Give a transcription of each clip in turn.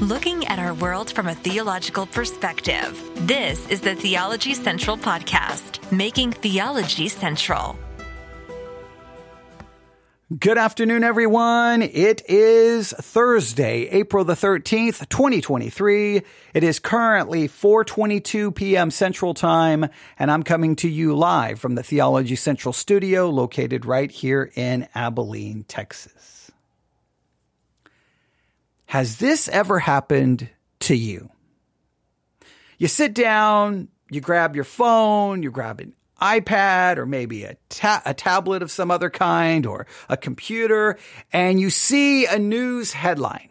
looking at our world from a theological perspective. This is the Theology Central Podcast, making theology central. Good afternoon, everyone. It is Thursday, April the 13th, 2023. It is currently 4.22 p.m. Central Time, and I'm coming to you live from the Theology Central studio located right here in Abilene, Texas. Has this ever happened to you? You sit down, you grab your phone, you grab an iPad or maybe a, ta- a tablet of some other kind or a computer and you see a news headline.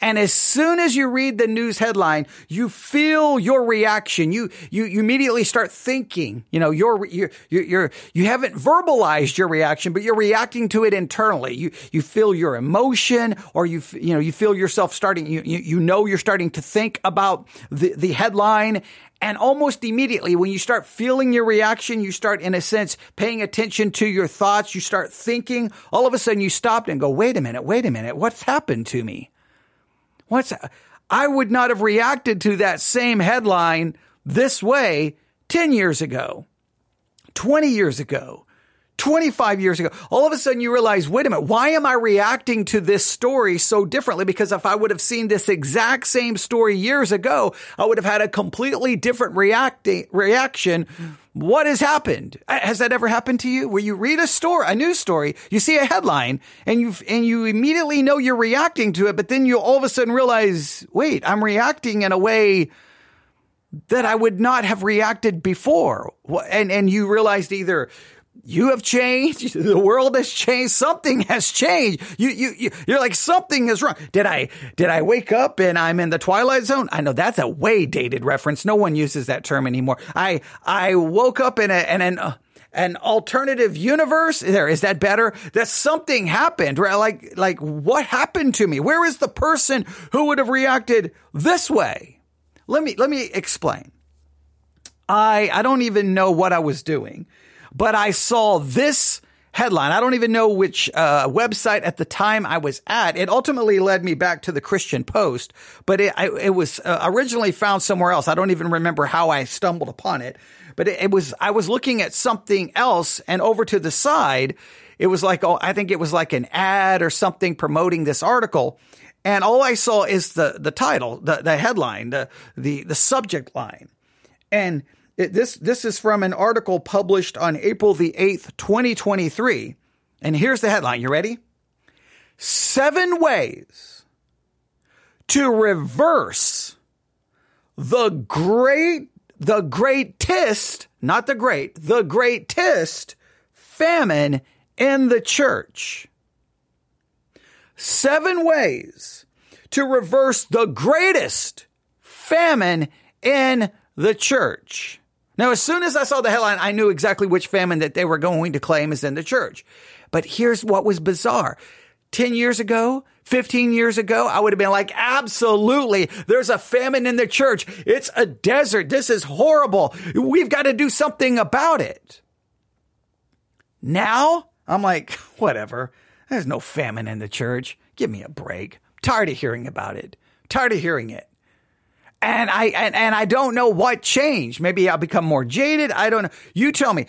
And as soon as you read the news headline, you feel your reaction. You, you, you immediately start thinking, you know, you're, you're, you're, you haven't verbalized your reaction, but you're reacting to it internally. You, you feel your emotion or you, you know, you feel yourself starting, you, you, you know, you're starting to think about the, the headline and almost immediately, when you start feeling your reaction, you start, in a sense, paying attention to your thoughts. You start thinking. All of a sudden, you stop and go, wait a minute, wait a minute. What's happened to me? What's, I would not have reacted to that same headline this way 10 years ago, 20 years ago, 25 years ago, all of a sudden you realize, wait a minute, why am I reacting to this story so differently? Because if I would have seen this exact same story years ago, I would have had a completely different reacting reaction. What has happened? Uh, has that ever happened to you? Where you read a story, a news story, you see a headline and you, and you immediately know you're reacting to it, but then you all of a sudden realize, wait, I'm reacting in a way that I would not have reacted before. And, and you realized either you have changed. The world has changed. Something has changed. You, you, you, you're like, something is wrong. Did I, did I wake up and I'm in the twilight zone? I know that's a way dated reference. No one uses that term anymore. I, I woke up in a, in an, uh, an alternative universe. There, is that better? That something happened, right? Like, like what happened to me? Where is the person who would have reacted this way? Let me, let me explain. I, I don't even know what I was doing but I saw this headline. I don't even know which uh, website at the time I was at. It ultimately led me back to the Christian Post, but it, I, it was uh, originally found somewhere else. I don't even remember how I stumbled upon it, but it, it, was I was looking at something else, and over to the side, it was like oh, I think it was like an ad or something promoting this article. And all I saw is the, the title, the, the headline, the, the, the subject line. And this, this is from an article published on April the 8th, 2023. And here's the headline. You ready? Seven ways to reverse the great, the greatest, not the great, the greatest famine in the church. Seven ways to reverse the greatest famine in the church. Now, as soon as I saw the headline, I knew exactly which famine that they were going to claim is in the church. But here's what was bizarre. 10 years ago, 15 years ago, I would have been like, absolutely. There's a famine in the church. It's a desert. This is horrible. We've got to do something about it. Now I'm like, whatever. There's no famine in the church. Give me a break. tired of hearing about it. Tired of hearing it and I and, and I don't know what changed. Maybe I'll become more jaded. I don't know. You tell me.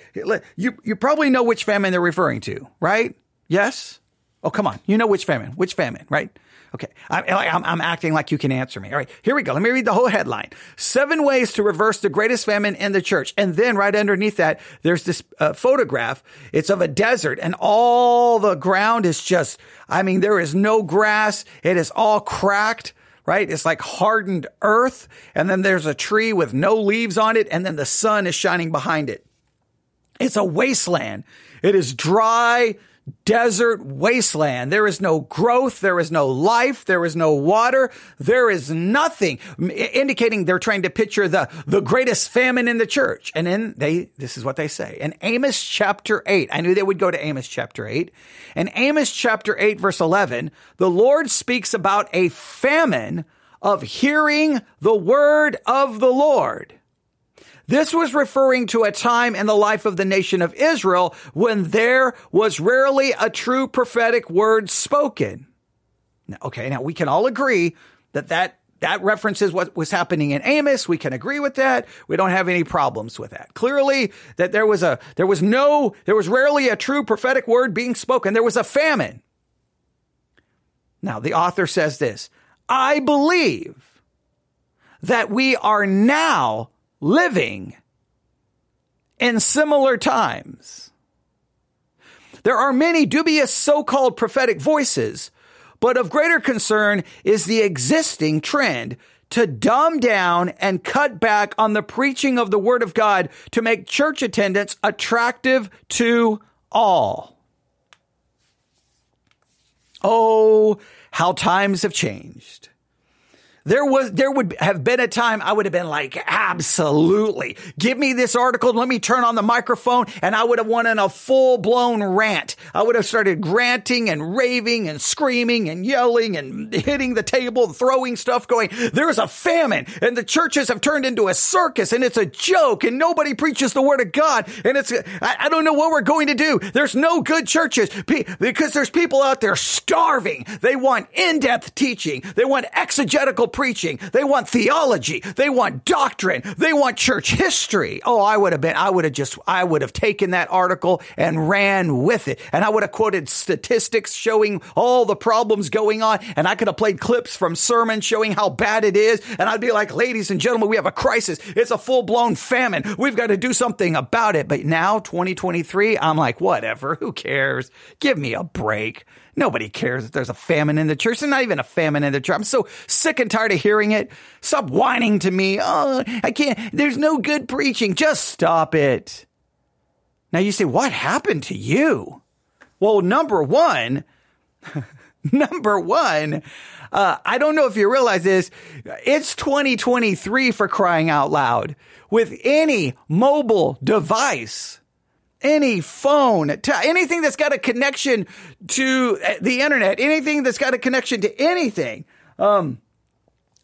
You you probably know which famine they're referring to, right? Yes. Oh, come on. You know which famine? Which famine, right? Okay. I, I'm, I'm acting like you can answer me. All right. Here we go. Let me read the whole headline. Seven ways to reverse the greatest famine in the church. And then right underneath that, there's this uh, photograph. It's of a desert and all the ground is just, I mean, there is no grass. It is all cracked right? It's like hardened earth. And then there's a tree with no leaves on it. And then the sun is shining behind it. It's a wasteland. It is dry, desert wasteland. There is no growth. There is no life. There is no water. There is nothing indicating they're trying to picture the, the greatest famine in the church. And then they, this is what they say in Amos chapter eight. I knew they would go to Amos chapter eight. In Amos chapter eight, verse 11, the Lord speaks about a famine of hearing the word of the Lord. This was referring to a time in the life of the nation of Israel when there was rarely a true prophetic word spoken. Now, okay, now we can all agree that that that references what was happening in Amos. We can agree with that. We don't have any problems with that. Clearly that there was a, there was no, there was rarely a true prophetic word being spoken. There was a famine. Now the author says this, I believe that we are now living in similar times. There are many dubious so-called prophetic voices but of greater concern is the existing trend to dumb down and cut back on the preaching of the word of God to make church attendance attractive to all. Oh, how times have changed. There was, there would have been a time I would have been like, absolutely. Give me this article. Let me turn on the microphone and I would have went in a full blown rant. I would have started granting and raving and screaming and yelling and hitting the table, throwing stuff going, there's a famine and the churches have turned into a circus and it's a joke and nobody preaches the word of God. And it's, I, I don't know what we're going to do. There's no good churches because there's people out there starving. They want in-depth teaching. They want exegetical preaching. They want theology. They want doctrine. They want church history. Oh, I would have been, I would have just, I would have taken that article and ran with it. And I would have quoted statistics showing all the problems going on. And I could have played clips from sermons showing how bad it is. And I'd be like, ladies and gentlemen, we have a crisis. It's a full blown famine. We've got to do something about it. But now 2023, I'm like, whatever. Who cares? Give me a break. Nobody cares if there's a famine in the church. There's not even a famine in the church. I'm so sick and tired of hearing it. Stop whining to me. Oh, I can't. There's no good preaching. Just stop it. Now you say, what happened to you? Well, number one, number one, uh, I don't know if you realize this. It's 2023 for crying out loud with any mobile device any phone, anything that's got a connection to the internet, anything that's got a connection to anything. Um,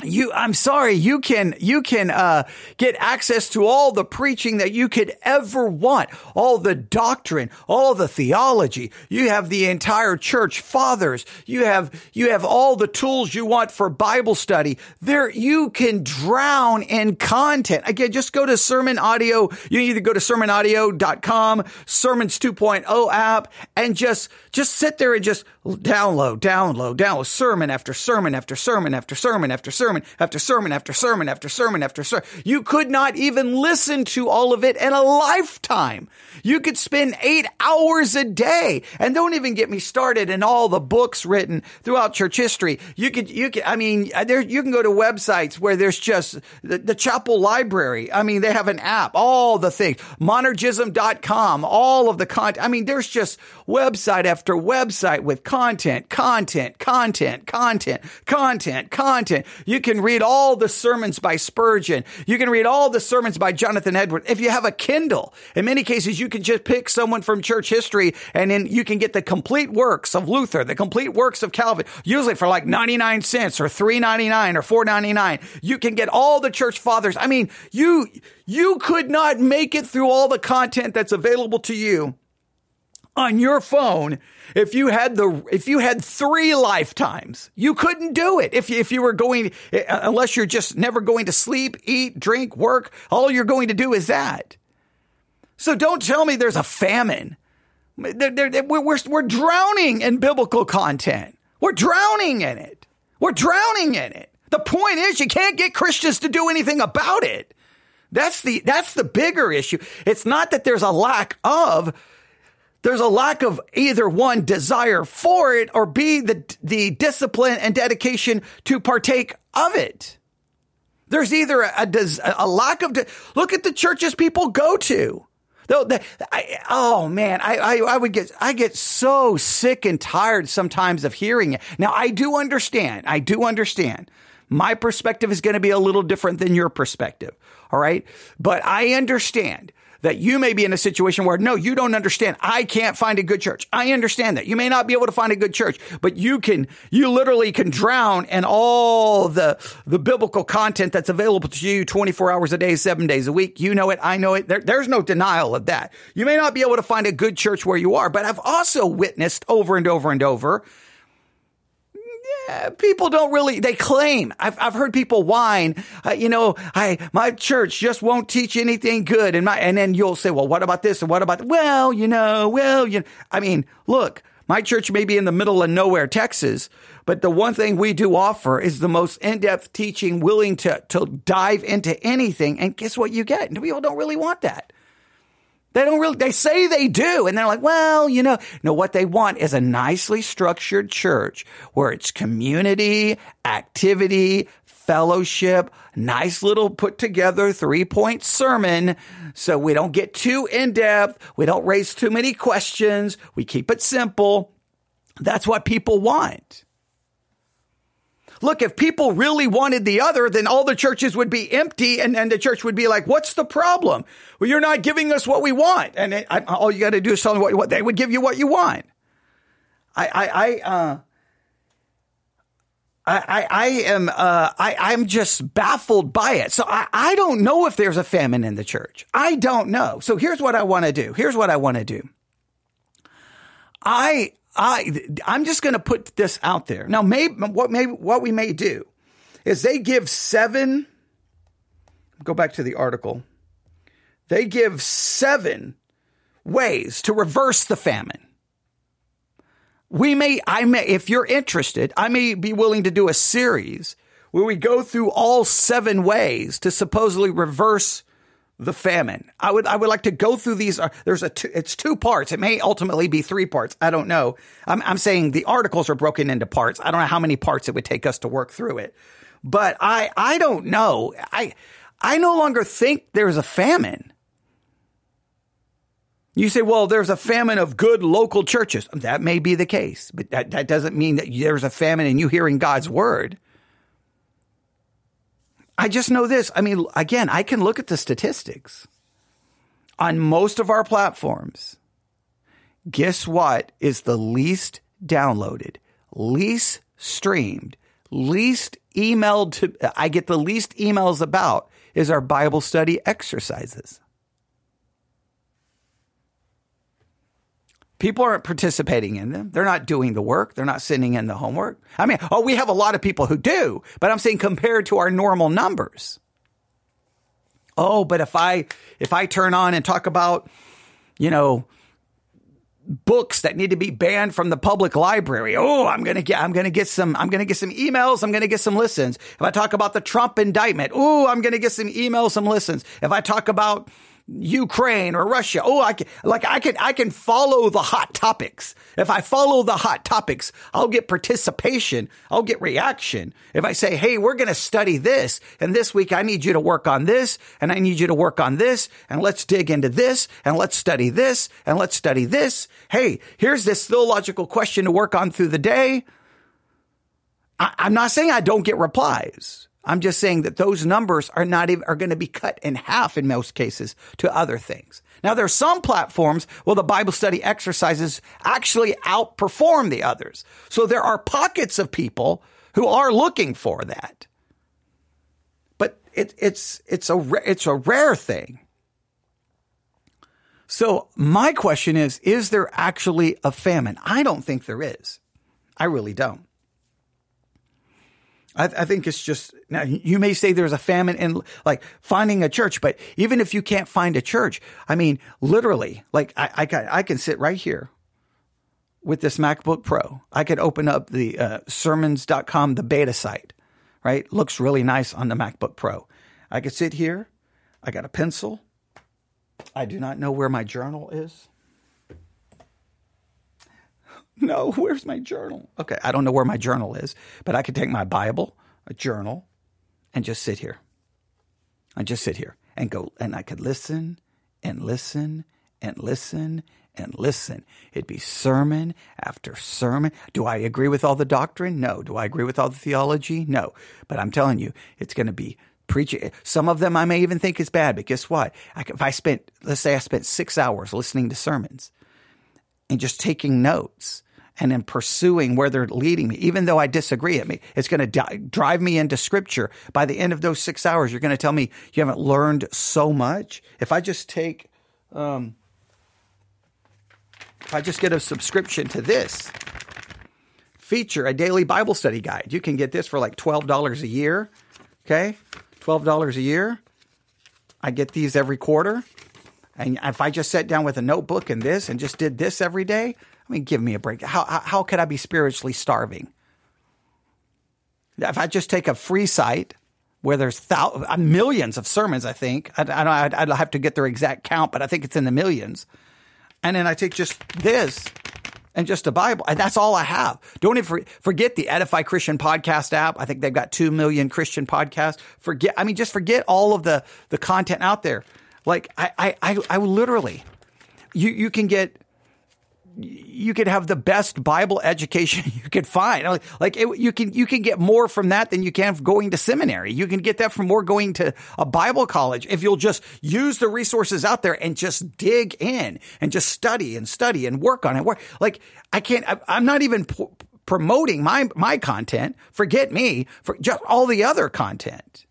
you i'm sorry you can you can uh, get access to all the preaching that you could ever want. All the doctrine all the theology. You have the entire church fathers. You have you have all the tools you want for bible study. There you can drown in content. Again just go to sermon audio. You either go to sermonaudio.com sermons 2.0 app and just just sit there and just download download download sermon after sermon after sermon after sermon after sermon sermon after sermon after sermon after sermon after sermon. You could not even listen to all of it in a lifetime. You could spend eight hours a day and don't even get me started in all the books written throughout church history. You could, you could, I mean, uh, there, you can go to websites where there's just the, the chapel library. I mean, they have an app, all the things, monergism.com, all of the content. I mean, there's just website after website with content, content, content, content, content, content. You you can read all the sermons by Spurgeon. You can read all the sermons by Jonathan Edwards. If you have a Kindle, in many cases, you can just pick someone from church history and then you can get the complete works of Luther, the complete works of Calvin, usually for like 99 cents or 3.99 or 4.99. You can get all the church fathers. I mean, you, you could not make it through all the content that's available to you on your phone if you had the if you had three lifetimes. You couldn't do it if you, if you were going uh, unless you're just never going to sleep eat drink work. All you're going to do is that. So don't tell me there's a famine. They're, they're, we're, we're, we're drowning in biblical content. We're drowning in it. We're drowning in it. The point is you can't get christians to do anything about it. That's the that's the bigger issue. It's not that there's a lack of there's a lack of either one desire for it or B, the, the discipline and dedication to partake of it. There's either a, a, a lack of, de- look at the churches people go to. I, oh man, I, I, I would get, I get so sick and tired sometimes of hearing it. Now I do understand. I do understand. My perspective is going to be a little different than your perspective. All right. But I understand that you may be in a situation where no, you don't understand. I can't find a good church. I understand that. You may not be able to find a good church, but you can, you literally can drown in all the, the biblical content that's available to you 24 hours a day, seven days a week. You know it. I know it. There, there's no denial of that. You may not be able to find a good church where you are, but I've also witnessed over and over and over eh, people don't really, they claim, I've, I've heard people whine, uh, you know, I, my church just won't teach anything good. And my, and then you'll say, well, what about this? And what about, well, you know, well, you know, I mean, look, my church may be in the middle of nowhere, Texas, but the one thing we do offer is the most in-depth teaching, willing to, to dive into anything. And guess what you get? People don't really want that. They don't really, they say they do. And they're like, well, you know, no, what they want is a nicely structured church where it's community, activity, fellowship, nice little put together three point sermon. So we don't get too in depth. We don't raise too many questions. We keep it simple. That's what people want. Look, if people really wanted the other, then all the churches would be empty and, and the church would be like, what's the problem? Well, you're not giving us what we want. And it, I, all you got to do is tell them what, what, they would give you what you want. I, I, I, uh, I, I, am, uh, I, I'm just baffled by it. So I, I don't know if there's a famine in the church. I don't know. So here's what I want to do. Here's what I want to do. I, I, I'm just going to put this out there. Now, maybe what may what we may do is they give seven. Go back to the article. They give seven ways to reverse the famine. We may, I may, if you're interested, I may be willing to do a series where we go through all seven ways to supposedly reverse the famine. I would I would like to go through these. Uh, there's a two, it's two parts. It may ultimately be three parts. I don't know. I'm I'm saying the articles are broken into parts. I don't know how many parts it would take us to work through it, but I I don't know. I I no longer think there's a famine. You say, well, there's a famine of good local churches. That may be the case, but that, that doesn't mean that there's a famine in you hearing God's word. I just know this. I mean, again, I can look at the statistics on most of our platforms. Guess what is the least downloaded, least streamed, least emailed to, I get the least emails about is our Bible study exercises. People aren't participating in them. They're not doing the work. They're not sending in the homework. I mean, oh, we have a lot of people who do, but I'm saying compared to our normal numbers. Oh, but if I if I turn on and talk about, you know, books that need to be banned from the public library. Oh, I'm going to get I'm going to get some I'm going to get some emails, I'm going to get some listens. If I talk about the Trump indictment, oh, I'm going to get some emails, some listens. If I talk about Ukraine or Russia. Oh, I can, like I can, I can follow the hot topics. If I follow the hot topics, I'll get participation. I'll get reaction. If I say, Hey, we're going to study this and this week I need you to work on this and I need you to work on this and let's dig into this and let's study this and let's study this. Hey, here's this theological question to work on through the day. I, I'm not saying I don't get replies. I'm just saying that those numbers are not even, are going to be cut in half in most cases to other things. Now there are some platforms where the Bible study exercises actually outperform the others. So there are pockets of people who are looking for that. But it, it's, it's a, it's a rare thing. So my question is, is there actually a famine? I don't think there is. I really don't. I, I, think it's just now you may say there's a famine in like finding a church, but even if you can't find a church, I mean, literally, like I, I can, I can sit right here with this MacBook Pro. I could open up the uh, sermons.com, the beta site, right? Looks really nice on the MacBook Pro. I could sit here. I got a pencil. I do not know where my journal is. No, where's my journal? Okay, I don't know where my journal is, but I could take my Bible, a journal, and just sit here. I just sit here and go, and I could listen and listen and listen and listen. It'd be sermon after sermon. Do I agree with all the doctrine? No. Do I agree with all the theology? No. But I'm telling you, it's going to be preaching. Some of them I may even think is bad, but guess what? I, if I spent, let's say I spent six hours listening to sermons and just taking notes, and in pursuing where they're leading me, even though I disagree, it it's going to drive me into scripture. By the end of those six hours, you're going to tell me you haven't learned so much. If I just take, um, if I just get a subscription to this, feature, a daily Bible study guide. You can get this for like $12 a year. Okay. $12 a year. I get these every quarter. And if I just sat down with a notebook and this and just did this every day, I mean, give me a break. How, how, could I be spiritually starving? If I just take a free site where there's thousands, uh, millions of sermons, I think, I, I I'd, I'd have to get their exact count, but I think it's in the millions. And then I take just this and just a Bible. And that's all I have. Don't even forget the Edify Christian podcast app. I think they've got 2 million Christian podcasts. Forget, I mean, just forget all of the, the content out there. Like I, I, I, I literally, you, you can get, you could have the best Bible education you could find. Like it, you can you can get more from that than you can going to seminary. You can get that from more going to a Bible college if you'll just use the resources out there and just dig in and just study and study and work on it. Work like I can't. I, am not even promoting my my content. Forget me for just all the other content.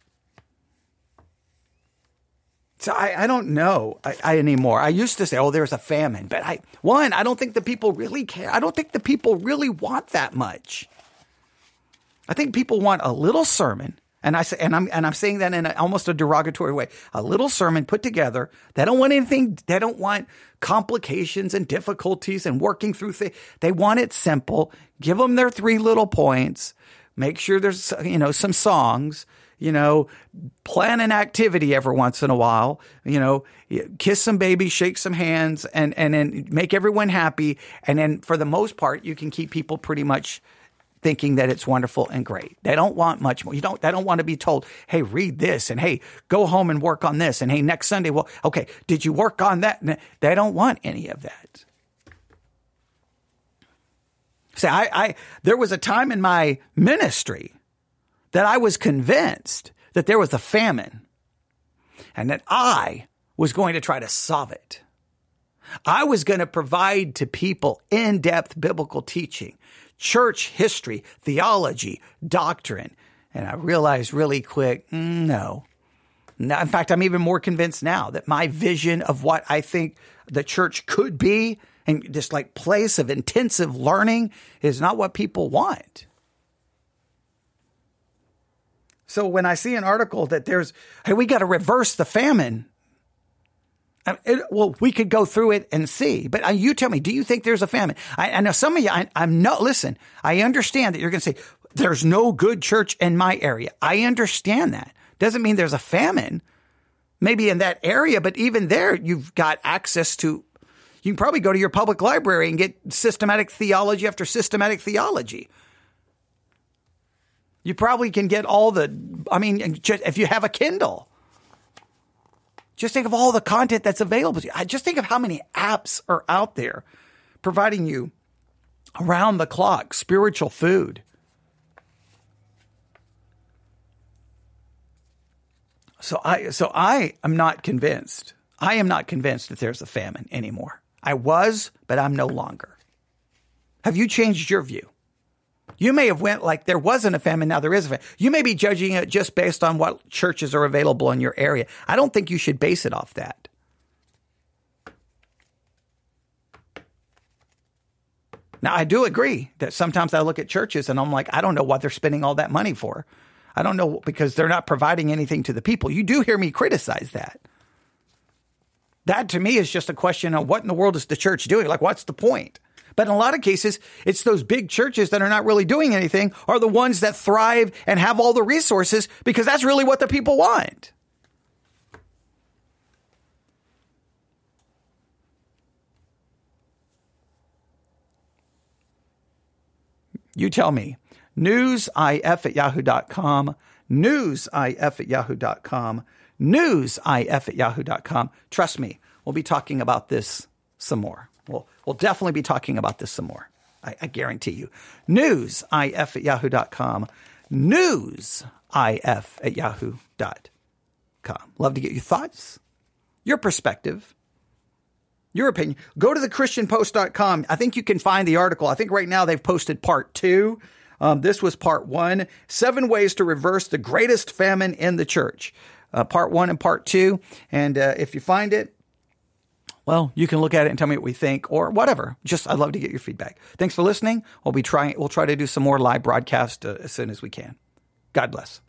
So I, I don't know I, I, anymore. I used to say, oh, there's a famine. But I, one, I don't think the people really care. I don't think the people really want that much. I think people want a little sermon. And I say, and I'm, and I'm saying that in a, almost a derogatory way. A little sermon put together. They don't want anything. They don't want complications and difficulties and working through things. They want it simple. Give them their three little points. Make sure there's, you know, some songs you know, plan an activity every once in a while, you know, kiss some babies, shake some hands, and, and then make everyone happy. And then for the most part, you can keep people pretty much thinking that it's wonderful and great. They don't want much more. You don't, they don't want to be told, Hey, read this and Hey, go home and work on this. And Hey, next Sunday, well, okay, did you work on that? They don't want any of that. See, I, I, there was a time in my ministry that I was convinced that there was a famine and that I was going to try to solve it. I was going to provide to people in depth biblical teaching, church history, theology, doctrine. And I realized really quick, mm, no. In fact, I'm even more convinced now that my vision of what I think the church could be and this like place of intensive learning is not what people want. So when I see an article that there's, hey, we got to reverse the famine. It, well, we could go through it and see, but uh, you tell me, do you think there's a famine? I, I know some of you, I, am not, listen, I understand that you're going to say, there's no good church in my area. I understand that. Doesn't mean there's a famine. Maybe in that area, but even there, you've got access to, you can probably go to your public library and get systematic theology after systematic theology. You probably can get all the, I mean, just, if you have a Kindle, just think of all the content that's available to you. I just think of how many apps are out there providing you around the clock spiritual food. So I so I am not convinced. I am not convinced that there's a famine anymore. I was, but I'm no longer. Have you changed your view? You may have went like there wasn't a famine, now there is a famine. You may be judging it just based on what churches are available in your area. I don't think you should base it off that. Now, I do agree that sometimes I look at churches and I'm like, I don't know what they're spending all that money for. I don't know because they're not providing anything to the people. You do hear me criticize that. That to me is just a question of what in the world is the church doing? Like, what's the point? But in a lot of cases, it's those big churches that are not really doing anything are the ones that thrive and have all the resources because that's really what the people want. You tell me. Newsif at yahoo.com. Newsif at yahoo.com. Newsif at yahoo.com. Trust me, we'll be talking about this some more. We'll, definitely be talking about this some more. I, I guarantee you. Newsif at yahoo.com. Newsif at yahoo.com. Love to get your thoughts, your perspective, your opinion. Go to thechristianpost.com. I think you can find the article. I think right now they've posted part two. Um, this was part one Seven Ways to Reverse the Greatest Famine in the Church. Uh, part one and part two. And uh, if you find it, well, you can look at it and tell me what we think or whatever. Just, I'd love to get your feedback. Thanks for listening. We'll be trying, we'll try to do some more live broadcast uh, as soon as we can. God bless.